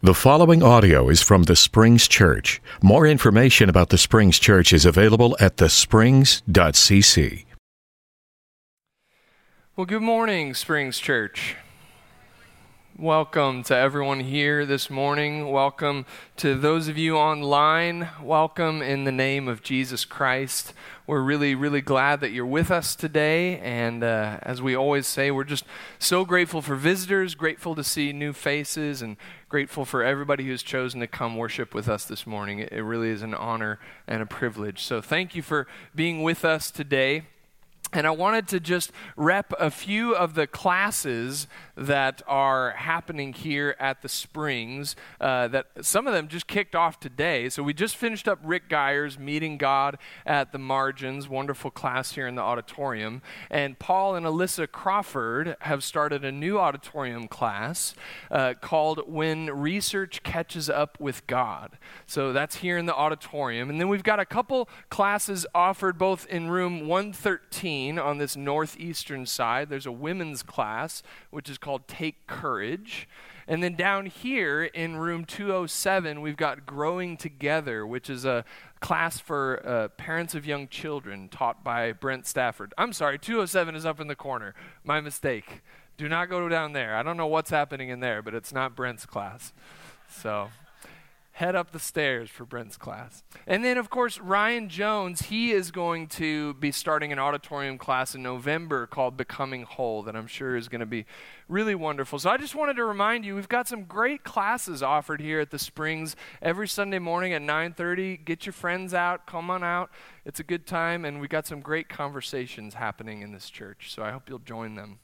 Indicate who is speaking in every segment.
Speaker 1: The following audio is from the Springs Church. More information about the Springs Church is available at thesprings.cc.
Speaker 2: Well, good morning, Springs Church. Welcome to everyone here this morning. Welcome to those of you online. Welcome in the name of Jesus Christ. We're really, really glad that you're with us today. And uh, as we always say, we're just so grateful for visitors, grateful to see new faces, and grateful for everybody who's chosen to come worship with us this morning. It, it really is an honor and a privilege. So thank you for being with us today. And I wanted to just rep a few of the classes that are happening here at the Springs. Uh, that some of them just kicked off today. So we just finished up Rick Geyer's Meeting God at the Margins, wonderful class here in the auditorium. And Paul and Alyssa Crawford have started a new auditorium class uh, called When Research Catches Up with God. So that's here in the auditorium. And then we've got a couple classes offered both in room 113 on this northeastern side, there's a women's class, which is called Take Courage. And then down here in room 207, we've got Growing Together, which is a class for uh, parents of young children taught by Brent Stafford. I'm sorry, 207 is up in the corner. My mistake. Do not go down there. I don't know what's happening in there, but it's not Brent's class. So head up the stairs for Brent's class. And then, of course, Ryan Jones, he is going to be starting an auditorium class in November called Becoming Whole that I'm sure is going to be really wonderful. So I just wanted to remind you, we've got some great classes offered here at the Springs every Sunday morning at 9:30. Get your friends out, come on out. It's a good time and we've got some great conversations happening in this church. So I hope you'll join them.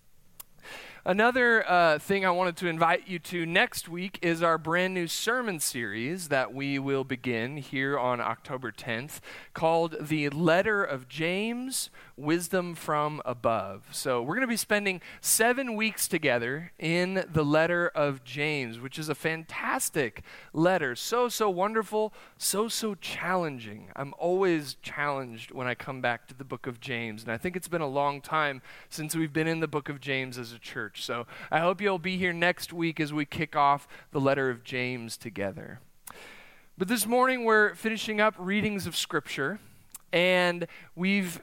Speaker 2: Another uh, thing I wanted to invite you to next week is our brand new sermon series that we will begin here on October 10th called The Letter of James Wisdom from Above. So, we're going to be spending seven weeks together in the letter of James, which is a fantastic letter. So, so wonderful, so, so challenging. I'm always challenged when I come back to the book of James. And I think it's been a long time since we've been in the book of James as a church. So, I hope you'll be here next week as we kick off the letter of James together. But this morning, we're finishing up readings of Scripture. And we've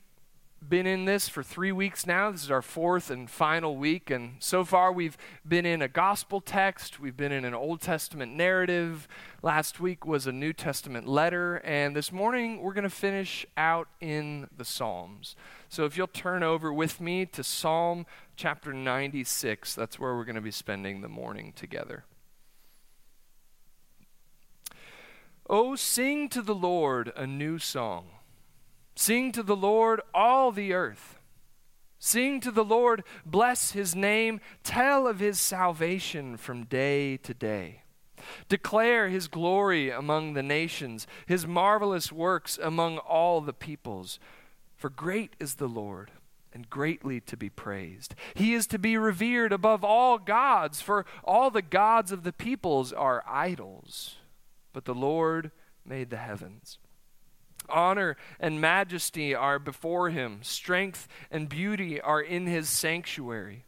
Speaker 2: been in this for three weeks now. This is our fourth and final week. And so far, we've been in a gospel text, we've been in an Old Testament narrative. Last week was a New Testament letter. And this morning, we're going to finish out in the Psalms. So if you'll turn over with me to Psalm chapter 96, that's where we're going to be spending the morning together. Oh, sing to the Lord a new song Sing to the Lord, all the earth. Sing to the Lord, bless his name, tell of his salvation from day to day. Declare his glory among the nations, his marvelous works among all the peoples. For great is the Lord, and greatly to be praised. He is to be revered above all gods, for all the gods of the peoples are idols. But the Lord made the heavens. Honor and majesty are before him, strength and beauty are in his sanctuary.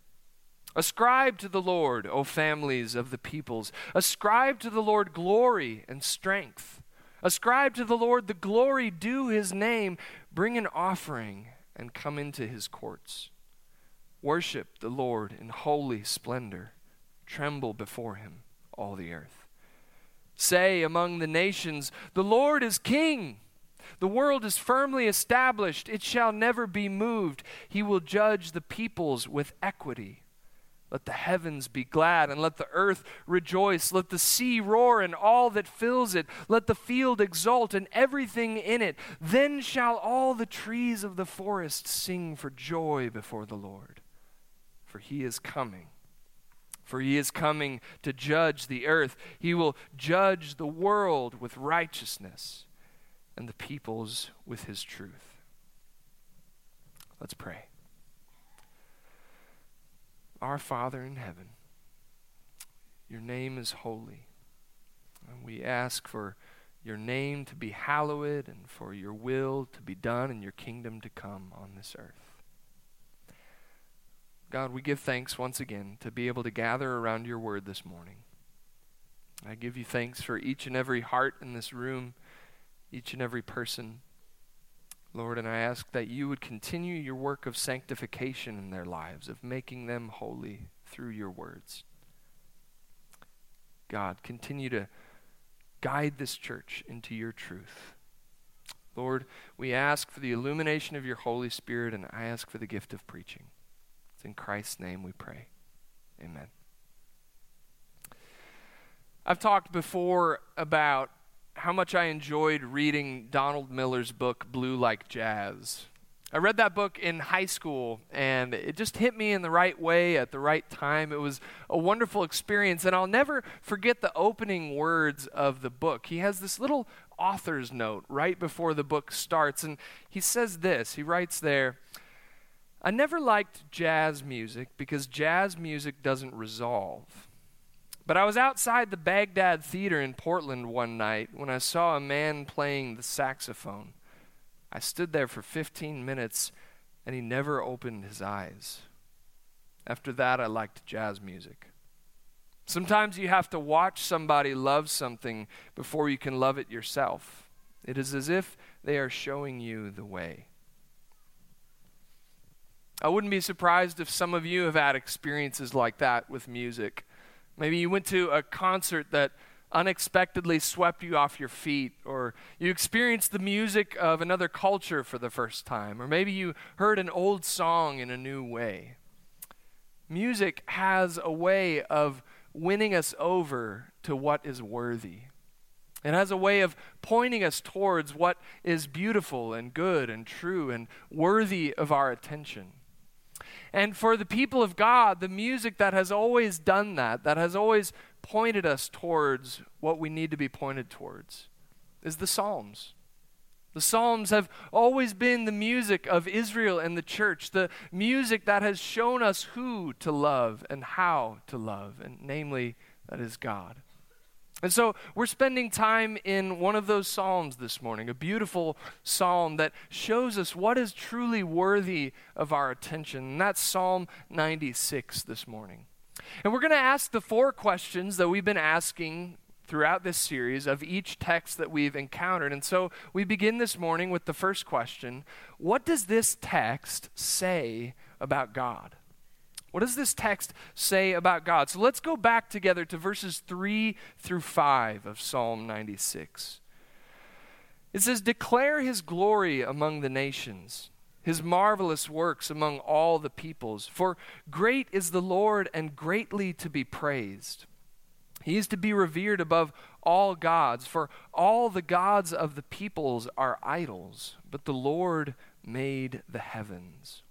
Speaker 2: Ascribe to the Lord, O families of the peoples. Ascribe to the Lord glory and strength. Ascribe to the Lord the glory due his name. Bring an offering and come into his courts. Worship the Lord in holy splendor. Tremble before him, all the earth. Say among the nations, The Lord is king. The world is firmly established, it shall never be moved. He will judge the peoples with equity. Let the heavens be glad, and let the earth rejoice. Let the sea roar, and all that fills it. Let the field exult, and everything in it. Then shall all the trees of the forest sing for joy before the Lord. For he is coming. For he is coming to judge the earth. He will judge the world with righteousness and the peoples with his truth. Let's pray. Our Father in heaven, your name is holy. And we ask for your name to be hallowed and for your will to be done and your kingdom to come on this earth. God, we give thanks once again to be able to gather around your word this morning. I give you thanks for each and every heart in this room, each and every person. Lord, and I ask that you would continue your work of sanctification in their lives, of making them holy through your words. God, continue to guide this church into your truth. Lord, we ask for the illumination of your Holy Spirit, and I ask for the gift of preaching. It's in Christ's name we pray. Amen. I've talked before about how much I enjoyed reading Donald Miller's book, Blue Like Jazz. I read that book in high school, and it just hit me in the right way at the right time. It was a wonderful experience, and I'll never forget the opening words of the book. He has this little author's note right before the book starts, and he says this He writes there, I never liked jazz music because jazz music doesn't resolve. But I was outside the Bagdad Theater in Portland one night when I saw a man playing the saxophone. I stood there for 15 minutes and he never opened his eyes. After that, I liked jazz music. Sometimes you have to watch somebody love something before you can love it yourself. It is as if they are showing you the way. I wouldn't be surprised if some of you have had experiences like that with music. Maybe you went to a concert that unexpectedly swept you off your feet, or you experienced the music of another culture for the first time, or maybe you heard an old song in a new way. Music has a way of winning us over to what is worthy. It has a way of pointing us towards what is beautiful and good and true and worthy of our attention. And for the people of God, the music that has always done that, that has always pointed us towards what we need to be pointed towards, is the Psalms. The Psalms have always been the music of Israel and the church, the music that has shown us who to love and how to love, and namely, that is God. And so we're spending time in one of those Psalms this morning, a beautiful psalm that shows us what is truly worthy of our attention. And that's Psalm 96 this morning. And we're going to ask the four questions that we've been asking throughout this series of each text that we've encountered. And so we begin this morning with the first question What does this text say about God? What does this text say about God? So let's go back together to verses 3 through 5 of Psalm 96. It says, Declare his glory among the nations, his marvelous works among all the peoples. For great is the Lord and greatly to be praised. He is to be revered above all gods, for all the gods of the peoples are idols, but the Lord made the heavens.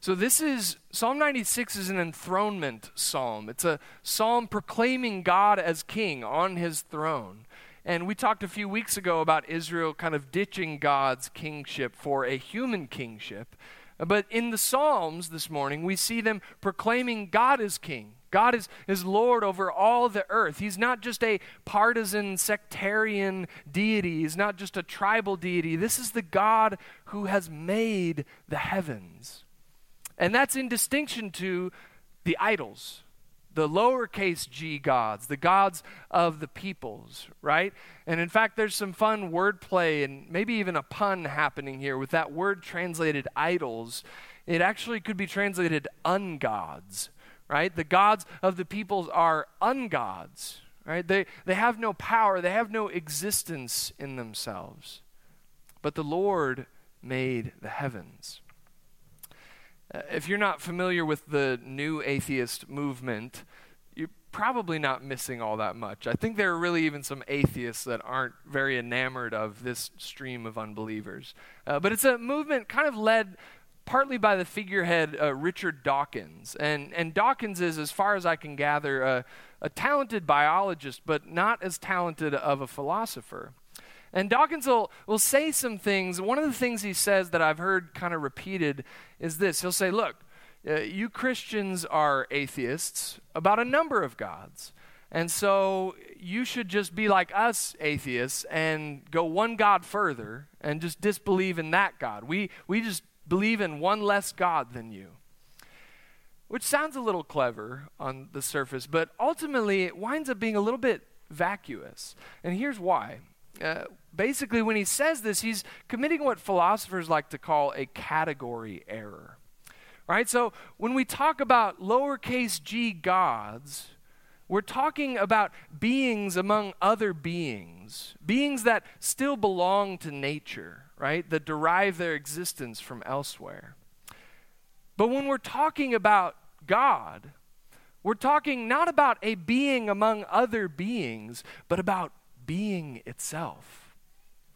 Speaker 2: So this is Psalm 96 is an enthronement psalm. It's a psalm proclaiming God as king on his throne. And we talked a few weeks ago about Israel kind of ditching God's kingship for a human kingship. But in the Psalms this morning, we see them proclaiming God is king. God is, is Lord over all the earth. He's not just a partisan, sectarian deity. He's not just a tribal deity. This is the God who has made the heavens. And that's in distinction to the idols, the lowercase g gods, the gods of the peoples, right? And in fact, there's some fun wordplay and maybe even a pun happening here with that word translated idols. It actually could be translated ungods, right? The gods of the peoples are ungods, right? They, they have no power, they have no existence in themselves. But the Lord made the heavens. Uh, if you're not familiar with the new atheist movement, you're probably not missing all that much. I think there are really even some atheists that aren't very enamored of this stream of unbelievers. Uh, but it's a movement kind of led partly by the figurehead uh, Richard Dawkins. And, and Dawkins is, as far as I can gather, a talented biologist, but not as talented of a philosopher. And Dawkins will, will say some things. One of the things he says that I've heard kind of repeated is this He'll say, Look, uh, you Christians are atheists about a number of gods. And so you should just be like us atheists and go one God further and just disbelieve in that God. We, we just believe in one less God than you. which sounds a little clever on the surface, but ultimately it winds up being a little bit vacuous. And here's why. Uh, basically, when he says this, he's committing what philosophers like to call a category error. Right? So when we talk about lowercase g gods, we're talking about beings among other beings, beings that still belong to nature, right? That derive their existence from elsewhere. But when we're talking about God, we're talking not about a being among other beings, but about being itself.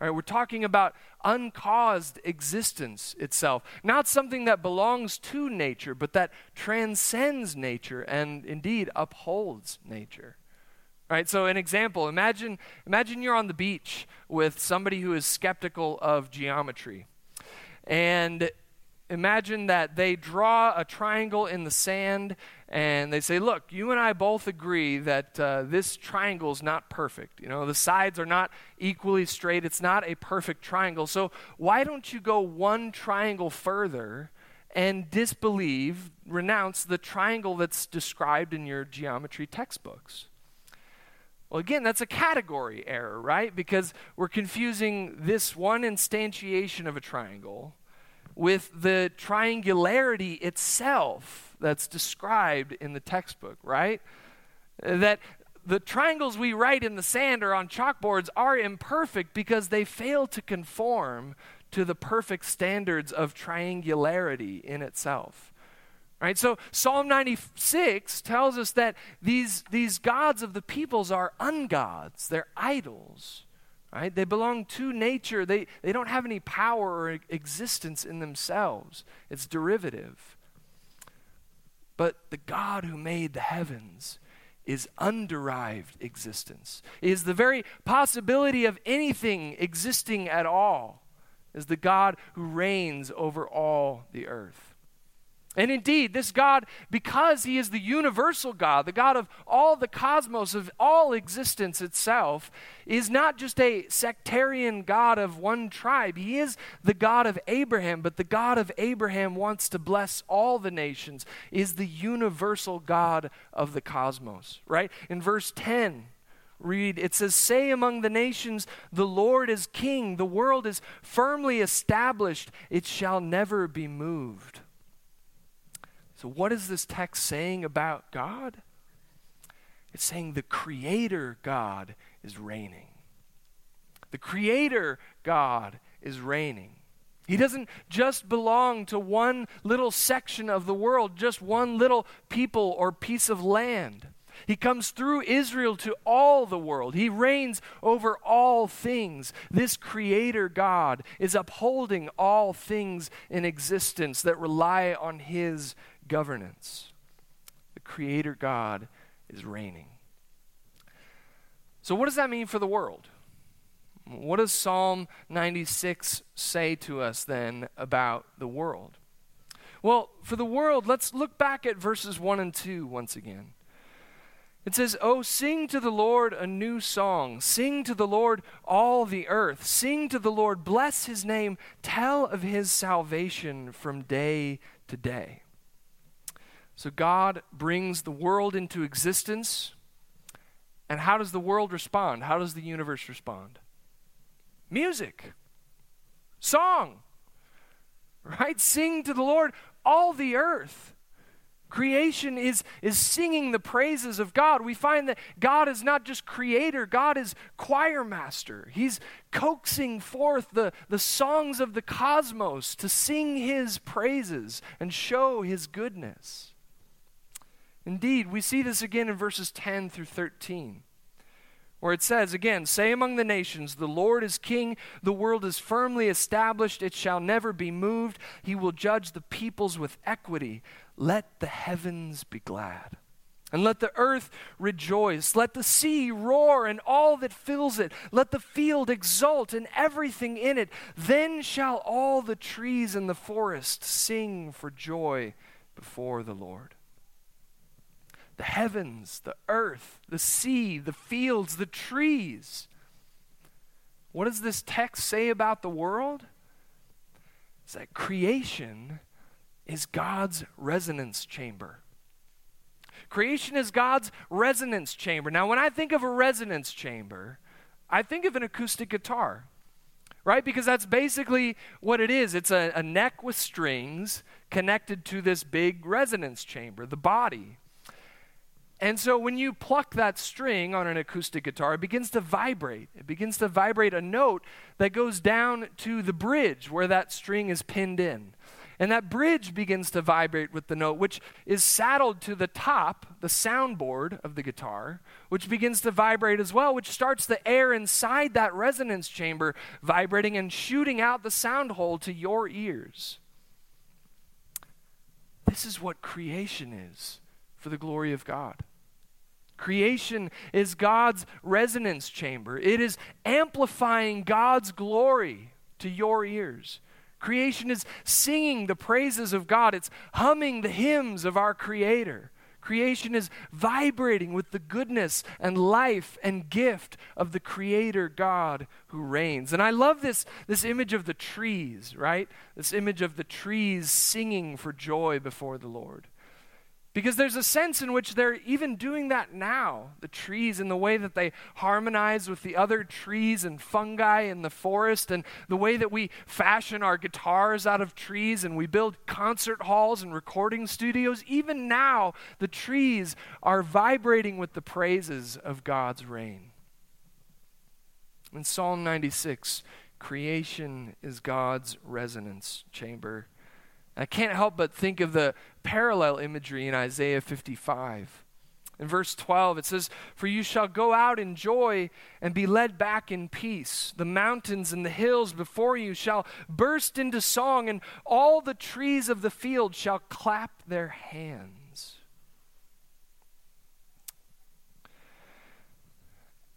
Speaker 2: Right, we're talking about uncaused existence itself, not something that belongs to nature, but that transcends nature and indeed upholds nature. Right? So an example, imagine imagine you're on the beach with somebody who is skeptical of geometry. And imagine that they draw a triangle in the sand and they say, Look, you and I both agree that uh, this triangle is not perfect. You know, the sides are not equally straight, it's not a perfect triangle. So why don't you go one triangle further and disbelieve, renounce the triangle that's described in your geometry textbooks? Well, again, that's a category error, right? Because we're confusing this one instantiation of a triangle with the triangularity itself that's described in the textbook, right? That the triangles we write in the sand or on chalkboards are imperfect because they fail to conform to the perfect standards of triangularity in itself. Right? So Psalm 96 tells us that these, these gods of the peoples are ungods, they're idols. Right? They belong to nature. They, they don't have any power or existence in themselves. It's derivative. But the God who made the heavens is underived existence, is the very possibility of anything existing at all, is the God who reigns over all the earth. And indeed, this God, because He is the universal God, the God of all the cosmos, of all existence itself, is not just a sectarian God of one tribe. He is the God of Abraham, but the God of Abraham wants to bless all the nations, is the universal God of the cosmos, right? In verse 10, read, it says, Say among the nations, the Lord is king, the world is firmly established, it shall never be moved. So, what is this text saying about God? It's saying the Creator God is reigning. The Creator God is reigning. He doesn't just belong to one little section of the world, just one little people or piece of land. He comes through Israel to all the world. He reigns over all things. This Creator God is upholding all things in existence that rely on His governance. The Creator God is reigning. So, what does that mean for the world? What does Psalm 96 say to us then about the world? Well, for the world, let's look back at verses 1 and 2 once again. It says, Oh, sing to the Lord a new song. Sing to the Lord all the earth. Sing to the Lord, bless his name. Tell of his salvation from day to day. So God brings the world into existence. And how does the world respond? How does the universe respond? Music, song, right? Sing to the Lord, all the earth. Creation is, is singing the praises of God. We find that God is not just creator, God is choir master. He's coaxing forth the, the songs of the cosmos to sing his praises and show his goodness. Indeed, we see this again in verses 10 through 13, where it says, again, Say among the nations, the Lord is king, the world is firmly established, it shall never be moved. He will judge the peoples with equity. Let the heavens be glad. And let the earth rejoice. Let the sea roar and all that fills it. Let the field exult and everything in it. Then shall all the trees in the forest sing for joy before the Lord the heavens, the earth, the sea, the fields, the trees. What does this text say about the world? It's that creation is God's resonance chamber. Creation is God's resonance chamber. Now, when I think of a resonance chamber, I think of an acoustic guitar, right? Because that's basically what it is it's a, a neck with strings connected to this big resonance chamber, the body. And so when you pluck that string on an acoustic guitar, it begins to vibrate. It begins to vibrate a note that goes down to the bridge where that string is pinned in. And that bridge begins to vibrate with the note, which is saddled to the top, the soundboard of the guitar, which begins to vibrate as well, which starts the air inside that resonance chamber vibrating and shooting out the sound hole to your ears. This is what creation is for the glory of God. Creation is God's resonance chamber. It is amplifying God's glory to your ears. Creation is singing the praises of God, it's humming the hymns of our Creator. Creation is vibrating with the goodness and life and gift of the Creator God who reigns. And I love this, this image of the trees, right? This image of the trees singing for joy before the Lord. Because there's a sense in which they're even doing that now. The trees, and the way that they harmonize with the other trees and fungi in the forest, and the way that we fashion our guitars out of trees and we build concert halls and recording studios. Even now, the trees are vibrating with the praises of God's reign. In Psalm 96, creation is God's resonance chamber. I can't help but think of the parallel imagery in Isaiah 55. In verse 12, it says, For you shall go out in joy and be led back in peace. The mountains and the hills before you shall burst into song, and all the trees of the field shall clap their hands.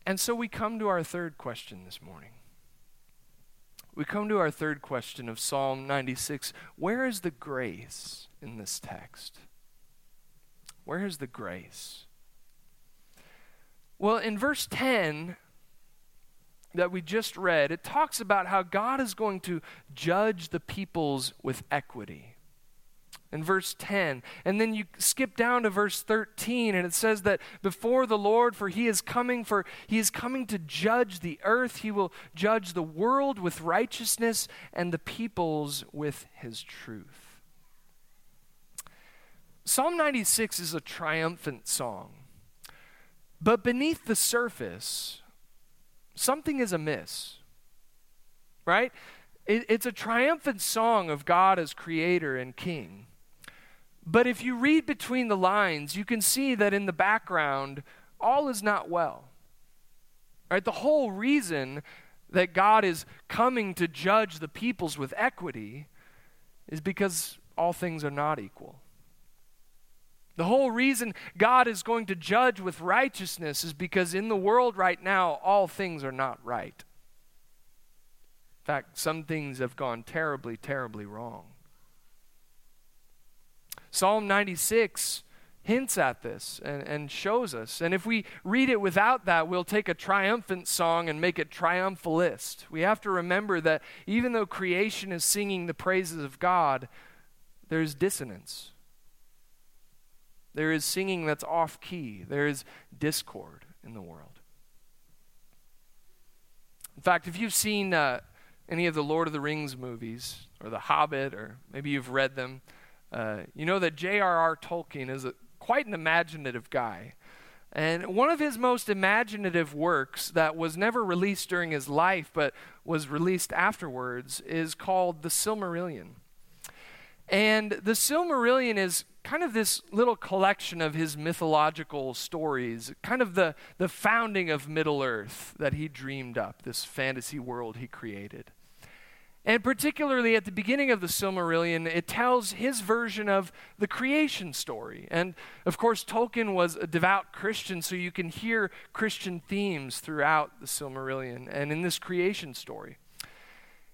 Speaker 2: And so we come to our third question this morning we come to our third question of Psalm 96. Where is the grace in this text? Where is the grace? Well, in verse 10 that we just read, it talks about how God is going to judge the peoples with equity in verse 10. And then you skip down to verse 13 and it says that before the Lord for he is coming for he is coming to judge the earth. He will judge the world with righteousness and the peoples with his truth. Psalm 96 is a triumphant song. But beneath the surface, something is amiss. Right? It, it's a triumphant song of God as creator and king. But if you read between the lines, you can see that in the background, all is not well. Right? The whole reason that God is coming to judge the peoples with equity is because all things are not equal. The whole reason God is going to judge with righteousness is because in the world right now, all things are not right. In fact, some things have gone terribly, terribly wrong. Psalm 96 hints at this and, and shows us. And if we read it without that, we'll take a triumphant song and make it triumphalist. We have to remember that even though creation is singing the praises of God, there's dissonance. There is singing that's off key, there is discord in the world. In fact, if you've seen uh, any of the Lord of the Rings movies, or The Hobbit, or maybe you've read them, uh, you know that J.R.R. Tolkien is a, quite an imaginative guy. And one of his most imaginative works that was never released during his life but was released afterwards is called The Silmarillion. And the Silmarillion is kind of this little collection of his mythological stories, kind of the, the founding of Middle Earth that he dreamed up, this fantasy world he created. And particularly at the beginning of the Silmarillion, it tells his version of the creation story. And of course, Tolkien was a devout Christian, so you can hear Christian themes throughout the Silmarillion and in this creation story.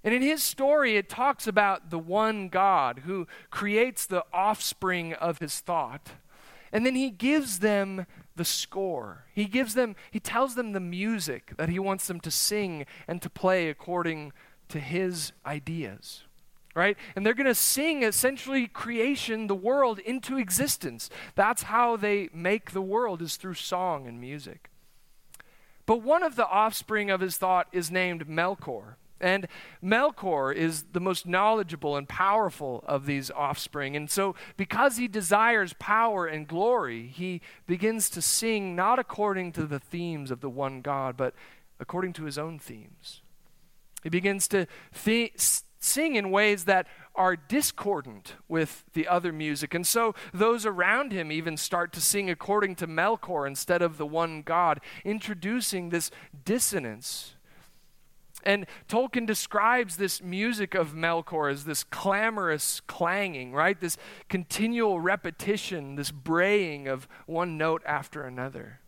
Speaker 2: And in his story, it talks about the one God who creates the offspring of his thought. And then he gives them the score. He gives them, he tells them the music that he wants them to sing and to play according to his ideas. right? And they're going to sing essentially creation, the world, into existence. That's how they make the world, is through song and music. But one of the offspring of his thought is named Melkor. And Melkor is the most knowledgeable and powerful of these offspring. And so, because he desires power and glory, he begins to sing not according to the themes of the one God, but according to his own themes. He begins to th- sing in ways that are discordant with the other music. And so those around him even start to sing according to Melkor instead of the one God, introducing this dissonance and Tolkien describes this music of Melkor as this clamorous clanging, right? This continual repetition, this braying of one note after another.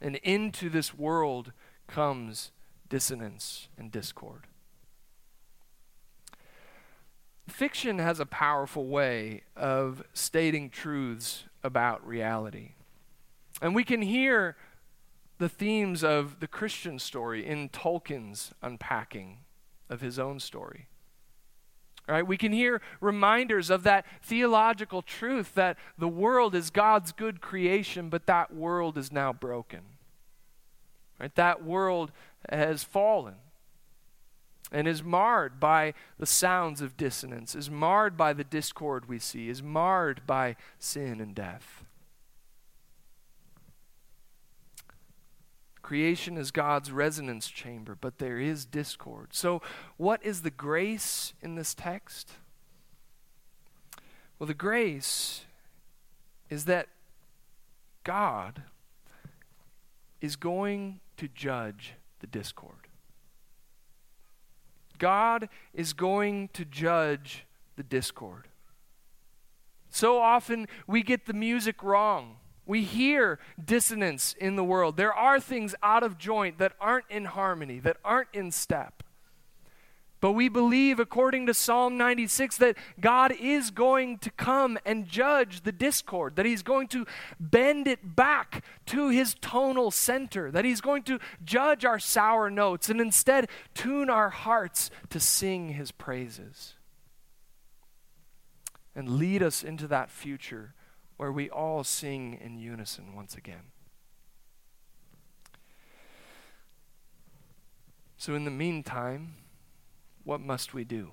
Speaker 2: And into this world comes dissonance and discord. Fiction has a powerful way of stating truths about reality. And we can hear the themes of the Christian story in Tolkien's unpacking of his own story. Right? We can hear reminders of that theological truth that the world is God's good creation, but that world is now broken. Right? That world has fallen and is marred by the sounds of dissonance, is marred by the discord we see, is marred by sin and death. Creation is God's resonance chamber, but there is discord. So, what is the grace in this text? Well, the grace is that God is going to judge the discord. God is going to judge the discord. So often we get the music wrong. We hear dissonance in the world. There are things out of joint that aren't in harmony, that aren't in step. But we believe, according to Psalm 96, that God is going to come and judge the discord, that He's going to bend it back to His tonal center, that He's going to judge our sour notes and instead tune our hearts to sing His praises and lead us into that future where we all sing in unison once again. So, in the meantime, what must we do?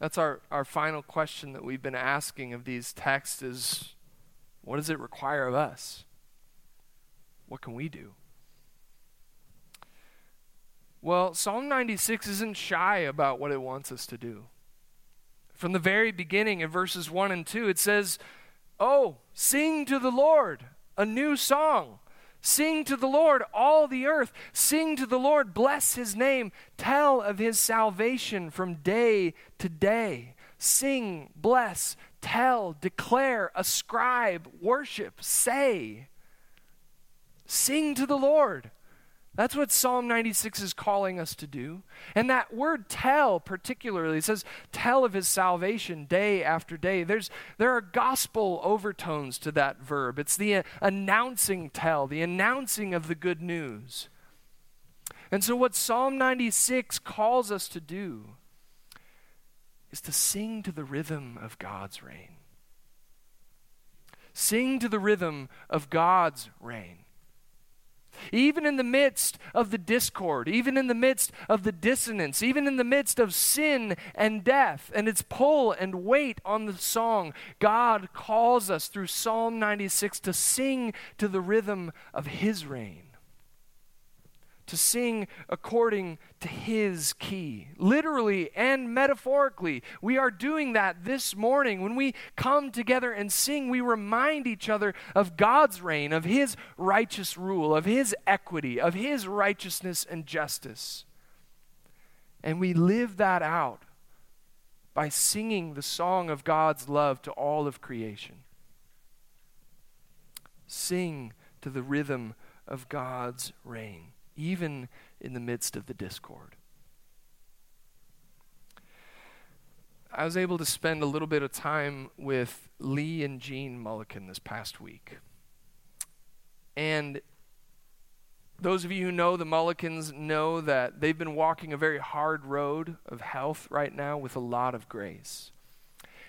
Speaker 2: That's our, our final question that we've been asking of these texts is what does it require of us? What can we do? Well, Psalm 96 isn't shy about what it wants us to do. From the very beginning in verses 1 and 2, it says, Oh, sing to the Lord a new song. Sing to the Lord, all the earth. Sing to the Lord, bless his name. Tell of his salvation from day to day. Sing, bless, tell, declare, ascribe, worship, say. Sing to the Lord. That's what Psalm 96 is calling us to do. And that word tell, particularly, says tell of his salvation day after day. There's, there are gospel overtones to that verb. It's the uh, announcing tell, the announcing of the good news. And so, what Psalm 96 calls us to do is to sing to the rhythm of God's reign. Sing to the rhythm of God's reign. Even in the midst of the discord, even in the midst of the dissonance, even in the midst of sin and death and its pull and weight on the song, God calls us through Psalm 96 to sing to the rhythm of His reign to sing according to his key. Literally and metaphorically, we are doing that this morning. When we come together and sing, we remind each other of God's reign, of his righteous rule, of his equity, of his righteousness and justice. And we live that out by singing the song of God's love to all of creation. Sing to the rhythm of God's reign even in the midst of the discord. I was able to spend a little bit of time with Lee and Jean Mulliken this past week. And Those of you who know the Mullikins know that they've been walking a very hard road of health right now with a lot of grace.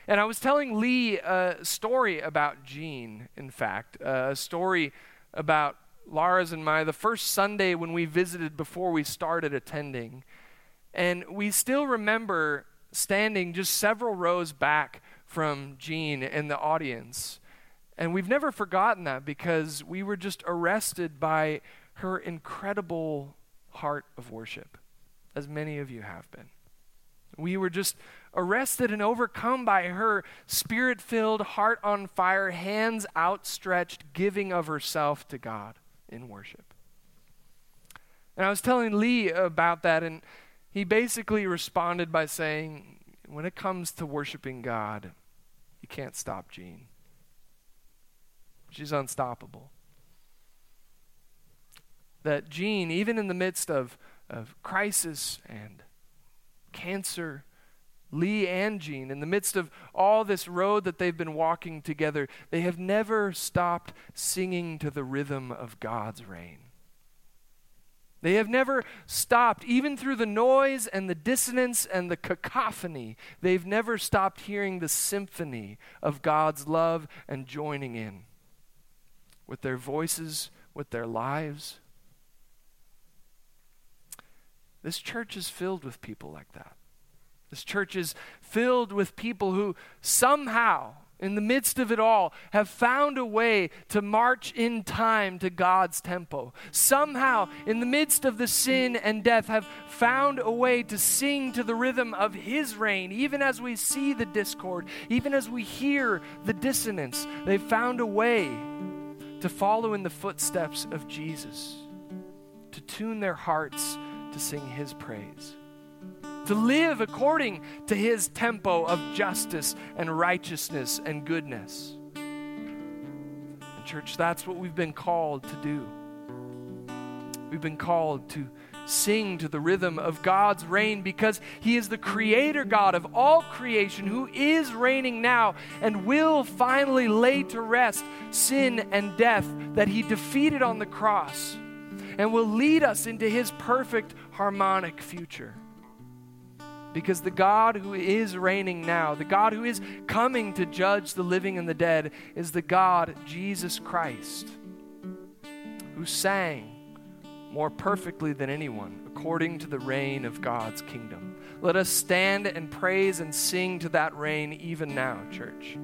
Speaker 2: And I was telling Lee a story about Jean, in fact, a story about Lara's and my, the first Sunday when we visited before we started attending. And we still remember standing just several rows back from Jean in the audience. And we've never forgotten that because we were just arrested by her incredible heart of worship, as many of you have been. We were just arrested and overcome by her spirit filled, heart on fire, hands outstretched, giving of herself to God in worship. And I was telling Lee about that, and he basically responded by saying, When it comes to worshiping God, you can't stop Jean. She's unstoppable. That Jean, even in the midst of, of crisis and cancer, Lee and Jean, in the midst of all this road that they've been walking together, they have never stopped singing to the rhythm of God's reign. They have never stopped, even through the noise and the dissonance and the cacophony, they've never stopped hearing the symphony of God's love and joining in with their voices, with their lives. This church is filled with people like that. This church is filled with people who somehow, in the midst of it all, have found a way to march in time to God's tempo. Somehow, in the midst of the sin and death, have found a way to sing to the rhythm of His reign, even as we see the discord, even as we hear the dissonance. They've found a way to follow in the footsteps of Jesus, to tune their hearts to sing His praise to live according to his tempo of justice and righteousness and goodness. And, church, that's what we've been called to do. We've been called to sing to the rhythm of God's reign because He is the creator God of all creation who is reigning now and will finally lay to rest sin and death that He defeated on the cross and will lead us into His perfect harmonic future. Because the God who is reigning now, the God who is coming to judge the living and the dead, is the God, Jesus Christ, who sang more perfectly than anyone according to the reign of God's kingdom. Let us stand and praise and sing to that reign even now, church.